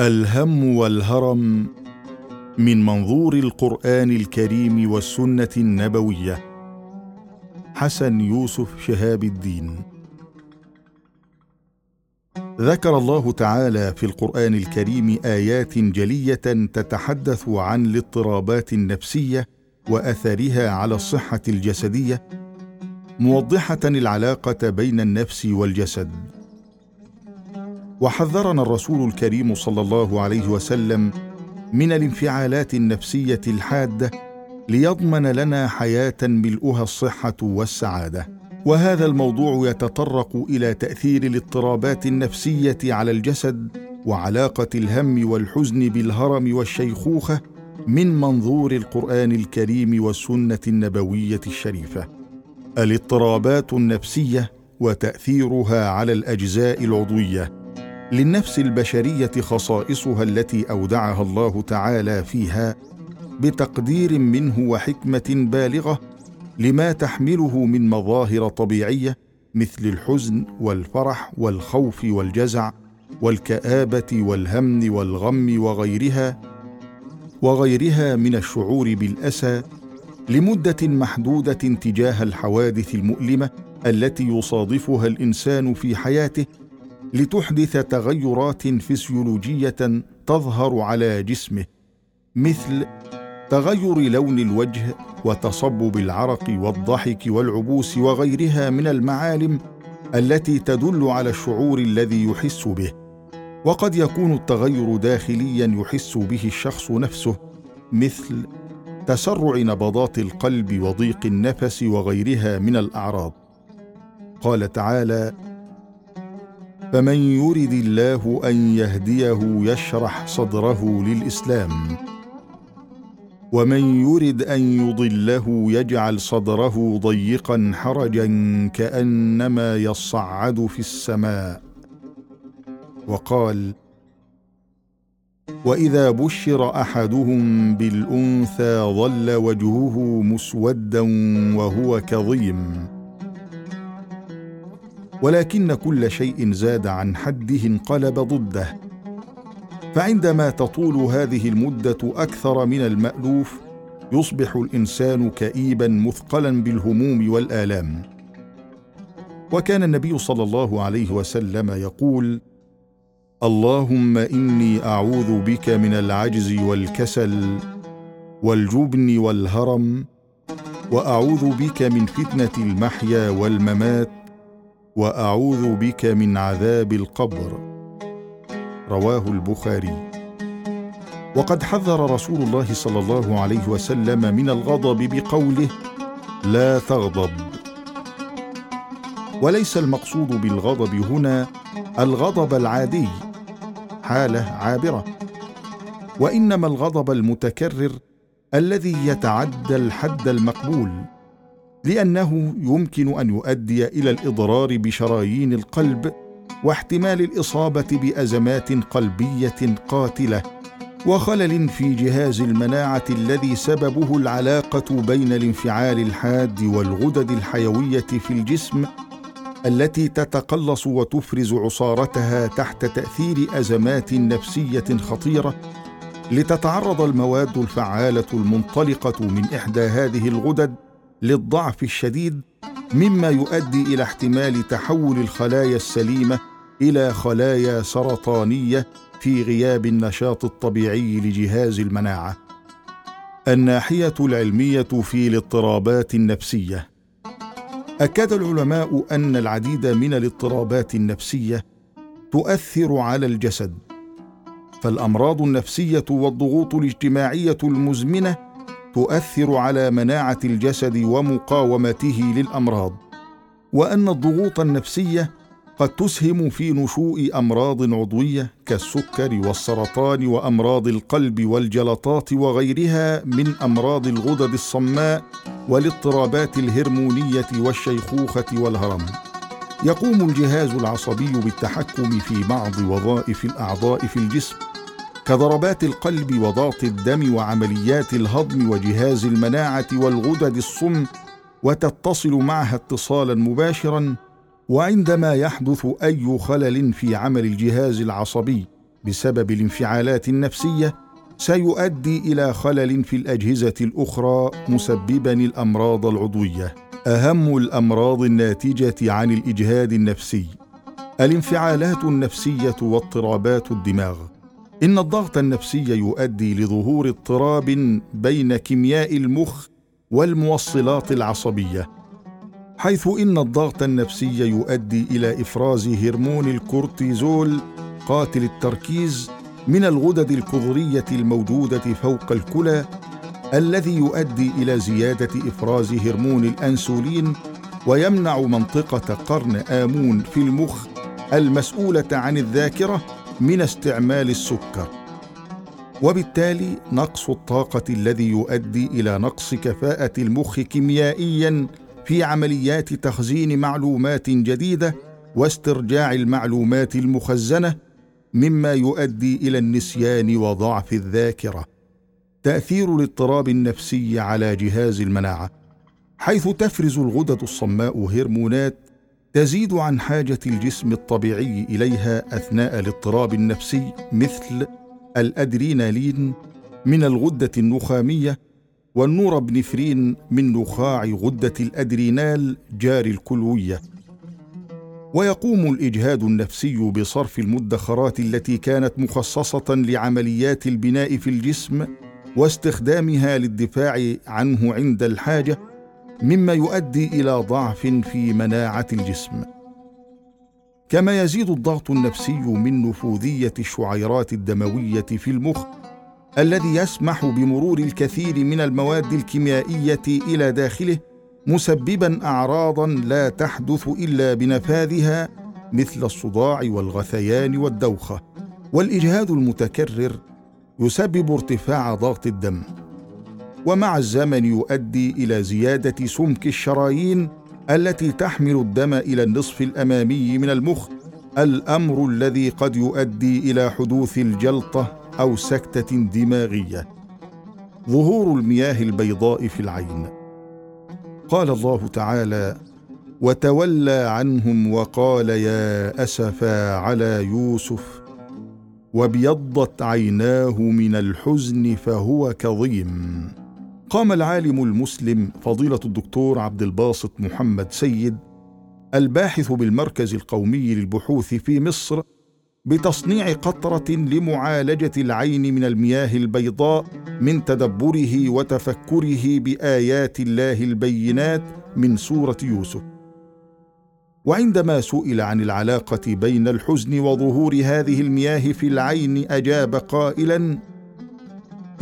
الهم والهرم من منظور القرآن الكريم والسنة النبوية. حسن يوسف شهاب الدين. ذكر الله تعالى في القرآن الكريم آيات جلية تتحدث عن الاضطرابات النفسية وأثرها على الصحة الجسدية موضحة العلاقة بين النفس والجسد. وحذرنا الرسول الكريم صلى الله عليه وسلم من الانفعالات النفسية الحادة ليضمن لنا حياة ملؤها الصحة والسعادة. وهذا الموضوع يتطرق إلى تأثير الاضطرابات النفسية على الجسد وعلاقة الهم والحزن بالهرم والشيخوخة من منظور القرآن الكريم والسنة النبوية الشريفة. الاضطرابات النفسية وتأثيرها على الأجزاء العضوية للنفس البشرية خصائصها التي أودعها الله تعالى فيها بتقدير منه وحكمة بالغة لما تحمله من مظاهر طبيعية مثل الحزن والفرح والخوف والجزع والكآبة والهم والغم وغيرها وغيرها من الشعور بالأسى لمدة محدودة تجاه الحوادث المؤلمة التي يصادفها الإنسان في حياته لتحدث تغيرات فسيولوجية تظهر على جسمه مثل تغير لون الوجه وتصبب العرق والضحك والعبوس وغيرها من المعالم التي تدل على الشعور الذي يحس به. وقد يكون التغير داخليا يحس به الشخص نفسه مثل تسرع نبضات القلب وضيق النفس وغيرها من الأعراض. قال تعالى فمن يرد الله أن يهديه يشرح صدره للإسلام. ومن يرد أن يضله يجعل صدره ضيقا حرجا كأنما يصعد في السماء. وقال وإذا بشر أحدهم بالأنثى ظل وجهه مسودا وهو كظيم. ولكن كل شيء زاد عن حده انقلب ضده. فعندما تطول هذه المدة أكثر من المألوف يصبح الإنسان كئيبا مثقلا بالهموم والآلام. وكان النبي صلى الله عليه وسلم يقول اللهم إني أعوذ بك من العجز والكسل والجبن والهرم وأعوذ بك من فتنة المحيا والممات وأعوذ بك من عذاب القبر. رواه البخاري. وقد حذر رسول الله صلى الله عليه وسلم من الغضب بقوله لا تغضب وليس المقصود بالغضب هنا الغضب العادي حالة عابرة. وإنما الغضب المتكرر الذي يتعدى الحد المقبول. لأنه يمكن أن يؤدي إلى الإضرار بشرايين القلب واحتمال الإصابة بأزمات قلبية قاتلة وخلل في جهاز المناعة الذي سببه العلاقة بين الانفعال الحاد والغدد الحيوية في الجسم التي تتقلص وتفرز عصارتها تحت تأثير أزمات نفسية خطيرة لتتعرض المواد الفعالة المنطلقة من إحدى هذه الغدد للضعف الشديد مما يؤدي إلى احتمال تحول الخلايا السليمة إلى خلايا سرطانية في غياب النشاط الطبيعي لجهاز المناعة. الناحية العلمية في الاضطرابات النفسية. أكد العلماء أن العديد من الاضطرابات النفسية تؤثر على الجسد. فالأمراض النفسية والضغوط الاجتماعية المزمنة تؤثر على مناعة الجسد ومقاومته للأمراض وأن الضغوط النفسية قد تسهم في نشوء أمراض عضوية كالسكر والسرطان وأمراض القلب والجلطات وغيرها من أمراض الغدد الصماء والاضطرابات الهرمونية والشيخوخة والهرم. يقوم الجهاز العصبي بالتحكم في بعض وظائف الأعضاء في الجسم كضربات القلب وضغط الدم وعمليات الهضم وجهاز المناعة والغدد الصم وتتصل معها اتصالا مباشرا وعندما يحدث أي خلل في عمل الجهاز العصبي بسبب الانفعالات النفسية سيؤدي إلى خلل في الأجهزة الأخرى مسببا الأمراض العضوية. أهم الأمراض الناتجة عن الإجهاد النفسي الانفعالات النفسية واضطرابات الدماغ. إن الضغط النفسي يؤدي لظهور اضطراب بين كيمياء المخ والموصلات العصبية حيث إن الضغط النفسي يؤدي إلى إفراز هرمون الكورتيزول قاتل التركيز من الغدد الكظرية الموجودة فوق الكلى الذي يؤدي إلى زيادة إفراز هرمون الأنسولين ويمنع منطقة قرن آمون في المخ المسؤولة عن الذاكرة من استعمال السكر. وبالتالي نقص الطاقة الذي يؤدي إلى نقص كفاءة المخ كيميائيا في عمليات تخزين معلومات جديدة واسترجاع المعلومات المخزنة مما يؤدي إلى النسيان وضعف الذاكرة. تأثير الاضطراب النفسي على جهاز المناعة حيث تفرز الغدد الصماء هرمونات تزيد عن حاجة الجسم الطبيعي إليها أثناء الاضطراب النفسي مثل الأدرينالين من الغدة النخامية والنورابنفرين من نخاع غدة الأدرينال جاري الكلوية. ويقوم الإجهاد النفسي بصرف المدخرات التي كانت مخصصة لعمليات البناء في الجسم واستخدامها للدفاع عنه عند الحاجة مما يؤدي إلى ضعف في مناعة الجسم. كما يزيد الضغط النفسي من نفوذية الشعيرات الدموية في المخ الذي يسمح بمرور الكثير من المواد الكيميائية إلى داخله مسببا اعراضا لا تحدث إلا بنفاذها مثل الصداع والغثيان والدوخة. والاجهاد المتكرر يسبب ارتفاع ضغط الدم. ومع الزمن يؤدي إلى زيادة سمك الشرايين التي تحمل الدم إلى النصف الأمامي من المخ الأمر الذي قد يؤدي إلى حدوث الجلطة أو سكتة دماغية. ظهور المياه البيضاء في العين. قال الله تعالى وتولى عنهم وقال يا أسفا على يوسف وابيضت عيناه من الحزن فهو كظيم. قام العالم المسلم فضيلة الدكتور عبد الباسط محمد سيد الباحث بالمركز القومي للبحوث في مصر بتصنيع قطرة لمعالجة العين من المياه البيضاء من تدبره وتفكره بآيات الله البينات من سورة يوسف. وعندما سئل عن العلاقة بين الحزن وظهور هذه المياه في العين أجاب قائلا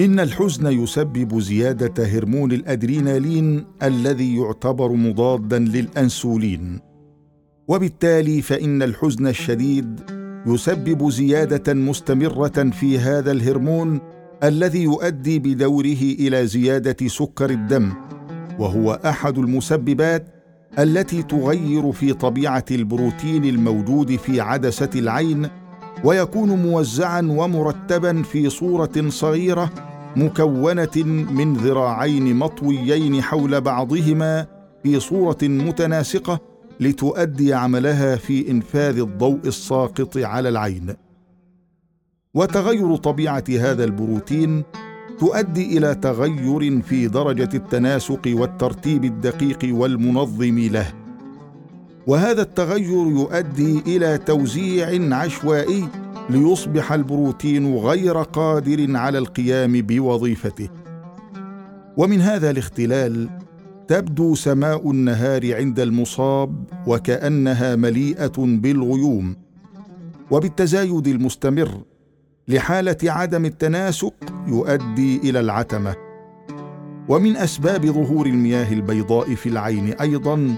إن الحزن يسبب زيادة هرمون الأدرينالين الذي يعتبر مضادا للأنسولين. وبالتالي فإن الحزن الشديد يسبب زيادة مستمرة في هذا الهرمون الذي يؤدي بدوره إلى زيادة سكر الدم وهو أحد المسببات التي تغير في طبيعة البروتين الموجود في عدسة العين ويكون موزعا ومرتبا في صورة صغيرة مكونة من ذراعين مطويين حول بعضهما في صورة متناسقة لتؤدي عملها في إنفاذ الضوء الساقط على العين. وتغير طبيعة هذا البروتين تؤدي إلى تغير في درجة التناسق والترتيب الدقيق والمنظم له. وهذا التغير يؤدي إلى توزيع عشوائي ليصبح البروتين غير قادر على القيام بوظيفته. ومن هذا الاختلال تبدو سماء النهار عند المصاب وكأنها مليئة بالغيوم وبالتزايد المستمر لحالة عدم التناسق يؤدي إلى العتمة. ومن أسباب ظهور المياه البيضاء في العين أيضا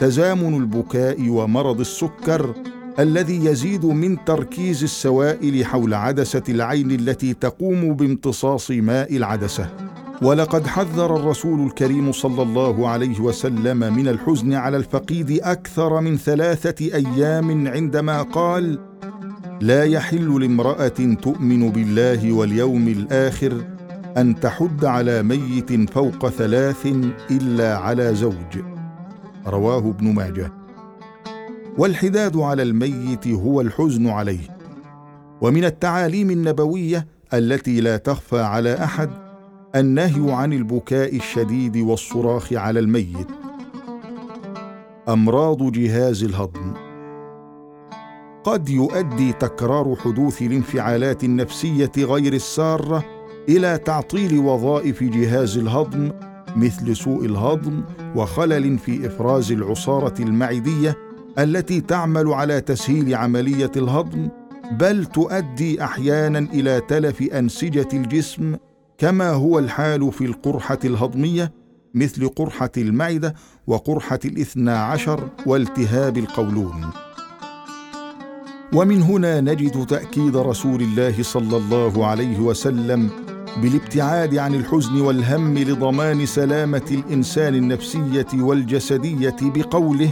تزامن البكاء ومرض السكر الذي يزيد من تركيز السوائل حول عدسة العين التي تقوم بامتصاص ماء العدسة. ولقد حذر الرسول الكريم صلى الله عليه وسلم من الحزن على الفقيد أكثر من ثلاثة أيام عندما قال لا يحل لامرأة تؤمن بالله واليوم الآخر أن تحد على ميت فوق ثلاث إلا على زوج. رواه ابن ماجه. والحداد على الميت هو الحزن عليه. ومن التعاليم النبوية التي لا تخفى على أحد النهي عن البكاء الشديد والصراخ على الميت. أمراض جهاز الهضم. قد يؤدي تكرار حدوث الانفعالات النفسية غير السارة إلى تعطيل وظائف جهاز الهضم مثل سوء الهضم وخلل في إفراز العصارة المعدية التي تعمل على تسهيل عملية الهضم بل تؤدي أحيانا إلى تلف أنسجة الجسم كما هو الحال في القرحة الهضمية مثل قرحة المعدة وقرحة الاثنى عشر والتهاب القولون. ومن هنا نجد تأكيد رسول الله صلى الله عليه وسلم بالابتعاد عن الحزن والهم لضمان سلامة الإنسان النفسية والجسدية بقوله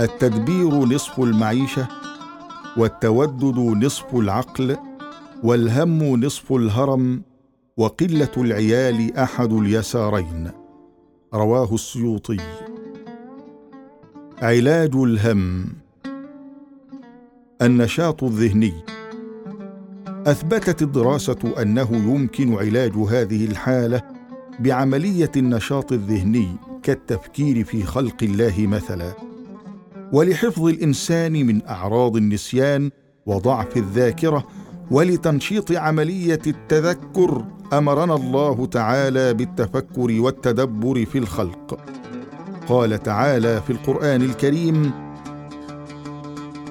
التدبير نصف المعيشة والتودد نصف العقل والهم نصف الهرم وقلة العيال أحد اليسارين. رواه السيوطي. علاج الهم. النشاط الذهني. أثبتت الدراسة أنه يمكن علاج هذه الحالة بعملية النشاط الذهني كالتفكير في خلق الله مثلا ولحفظ الإنسان من أعراض النسيان وضعف الذاكرة ولتنشيط عملية التذكر أمرنا الله تعالى بالتفكر والتدبر في الخلق. قال تعالى في القرآن الكريم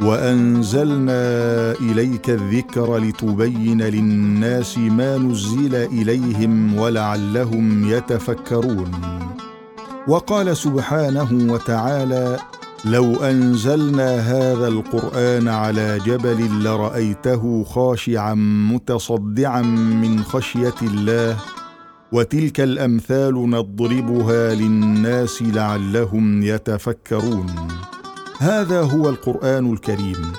وأنزلنا إليك الذكر لتبين للناس ما نزل إليهم ولعلهم يتفكرون. وقال سبحانه وتعالى لو أنزلنا هذا القرآن على جبل لرأيته خاشعا متصدعا من خشية الله وتلك الأمثال نضربها للناس لعلهم يتفكرون. هذا هو القرآن الكريم.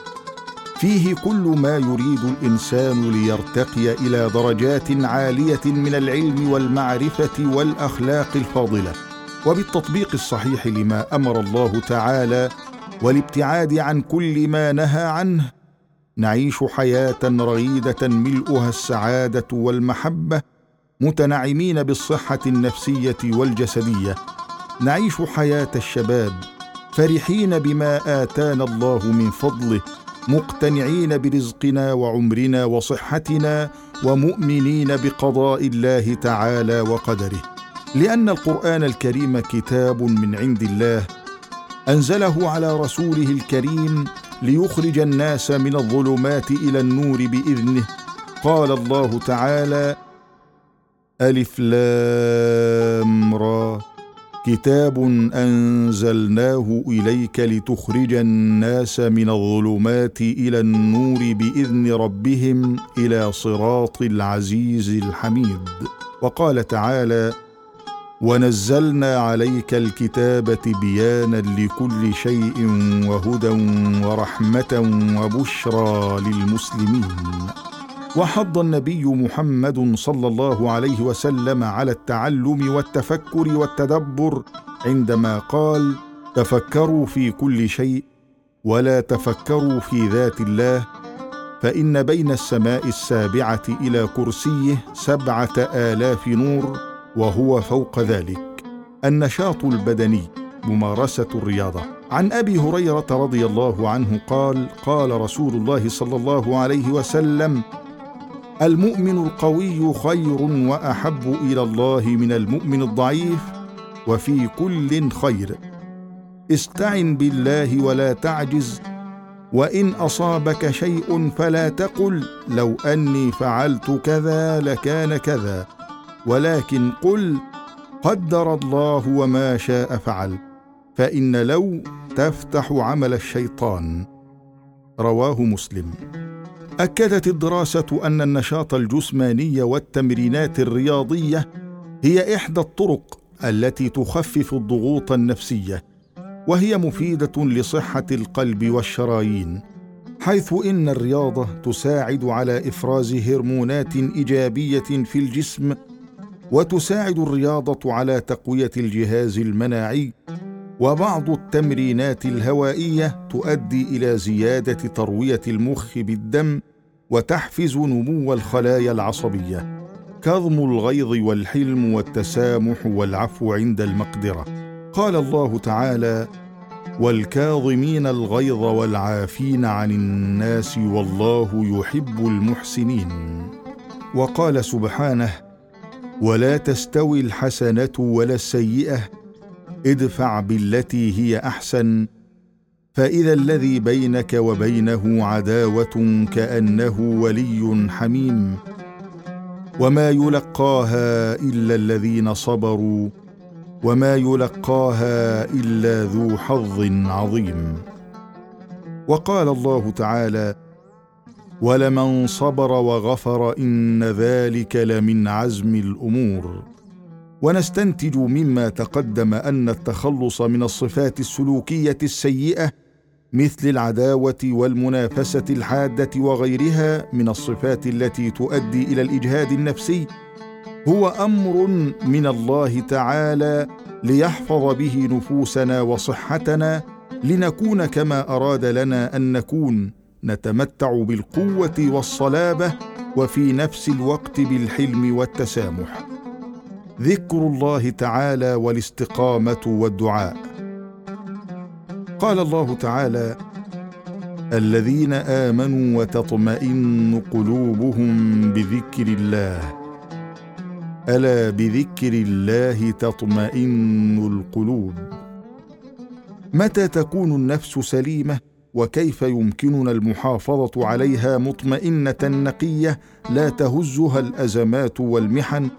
فيه كل ما يريد الإنسان ليرتقي إلى درجات عالية من العلم والمعرفة والأخلاق الفاضلة. وبالتطبيق الصحيح لما أمر الله تعالى والابتعاد عن كل ما نهى عنه نعيش حياة رغيدة ملؤها السعادة والمحبة متنعمين بالصحة النفسية والجسدية. نعيش حياة الشباب فرحين بما آتانا الله من فضله مقتنعين برزقنا وعمرنا وصحتنا ومؤمنين بقضاء الله تعالى وقدره. لأن القرآن الكريم كتاب من عند الله أنزله على رسوله الكريم ليخرج الناس من الظلمات إلى النور بإذنه. قال الله تعالى ألف لام را. كتاب أنزلناه إليك لتخرج الناس من الظلمات إلى النور بإذن ربهم إلى صراط العزيز الحميد. وقال تعالى ونزلنا عليك الكتاب تبيانا لكل شيء وهدى ورحمة وبشرى للمسلمين. وحض النبي محمد صلى الله عليه وسلم على التعلم والتفكر والتدبر عندما قال تفكروا في كل شيء ولا تفكروا في ذات الله فإن بين السماء السابعة إلى كرسيه سبعة آلاف نور وهو فوق ذلك. النشاط البدني ممارسة الرياضة. عن أبي هريرة رضي الله عنه قال قال رسول الله صلى الله عليه وسلم المؤمن القوي خير وأحب إلى الله من المؤمن الضعيف وفي كل خير. استعن بالله ولا تعجز وإن أصابك شيء فلا تقل لو أني فعلت كذا لكان كذا. ولكن قل قدر الله وما شاء فعل فإن لو تفتح عمل الشيطان. رواه مسلم. أكدت الدراسة أن النشاط الجسماني والتمرينات الرياضية هي إحدى الطرق التي تخفف الضغوط النفسية وهي مفيدة لصحة القلب والشرايين حيث إن الرياضة تساعد على إفراز هرمونات إيجابية في الجسم وتساعد الرياضة على تقوية الجهاز المناعي وبعض التمرينات الهوائية تؤدي إلى زيادة تروية المخ بالدم وتحفز نمو الخلايا العصبية كظم الغيظ والحلم والتسامح والعفو عند المقدرة. قال الله تعالى والكاظمين الغيظ والعافين عن الناس والله يحب المحسنين وقال سبحانه ولا تستوي الحسنة ولا السيئة ادفع بالتي هي أحسن فإذا الذي بينك وبينه عداوة كأنه ولي حميم. وما يلقاها إلا الذين صبروا وما يلقاها إلا ذو حظ عظيم. وقال الله تعالى ولمن صبر وغفر إن ذلك لمن عزم الأمور ونستنتج مما تقدم أن التخلص من الصفات السلوكية السيئة مثل العداوة والمنافسة الحادة وغيرها من الصفات التي تؤدي إلى الإجهاد النفسي هو أمر من الله تعالى ليحفظ به نفوسنا وصحتنا لنكون كما أراد لنا أن نكون نتمتع بالقوة والصلابة وفي نفس الوقت بالحلم والتسامح. ذكر الله تعالى والاستقامة والدعاء. قال الله تعالى الذين آمنوا وتطمئن قلوبهم بذكر الله. ألا بذكر الله تطمئن القلوب؟ متى تكون النفس سليمة وكيف يمكننا المحافظة عليها مطمئنة نقية لا تهزها الأزمات والمحن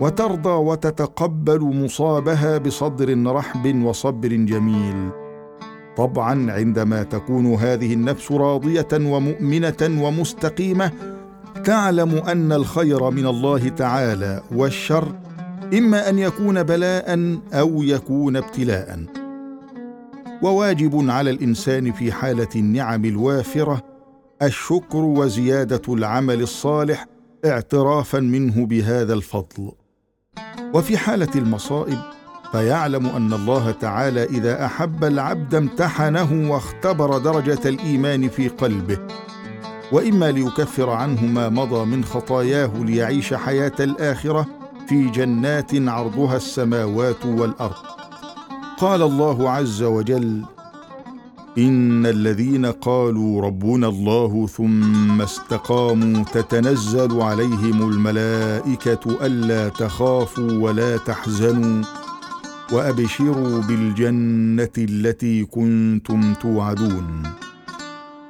وترضى وتتقبل مصابها بصدر رحب وصبر جميل. طبعا عندما تكون هذه النفس راضية ومؤمنة ومستقيمة تعلم أن الخير من الله تعالى والشر إما أن يكون بلاء أو يكون ابتلاء. وواجب على الإنسان في حالة النعم الوافرة الشكر وزيادة العمل الصالح اعترافا منه بهذا الفضل. وفي حالة المصائب فيعلم أن الله تعالى إذا أحب العبد امتحنه واختبر درجة الإيمان في قلبه وإما ليكفر عنه ما مضى من خطاياه ليعيش حياة الآخرة في جنات عرضها السماوات والأرض. قال الله عز وجل إن الذين قالوا ربنا الله ثم استقاموا تتنزل عليهم الملائكة ألا تخافوا ولا تحزنوا وأبشروا بالجنة التي كنتم توعدون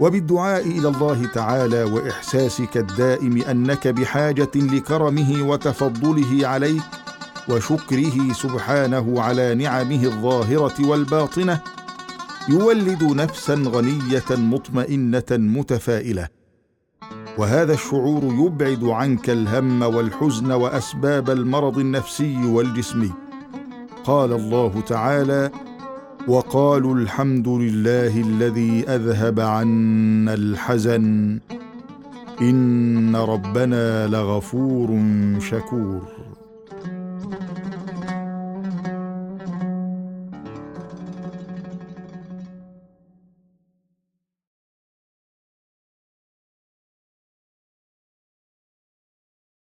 وبالدعاء إلى الله تعالى وإحساسك الدائم أنك بحاجة لكرمه وتفضله عليك وشكره سبحانه على نعمه الظاهرة والباطنة يولد نفسا غنية مطمئنة متفائلة. وهذا الشعور يبعد عنك الهم والحزن وأسباب المرض النفسي والجسمي قال الله تعالى وقالوا الحمد لله الذي أذهب عنا الحزن. إن ربنا لغفور شكور.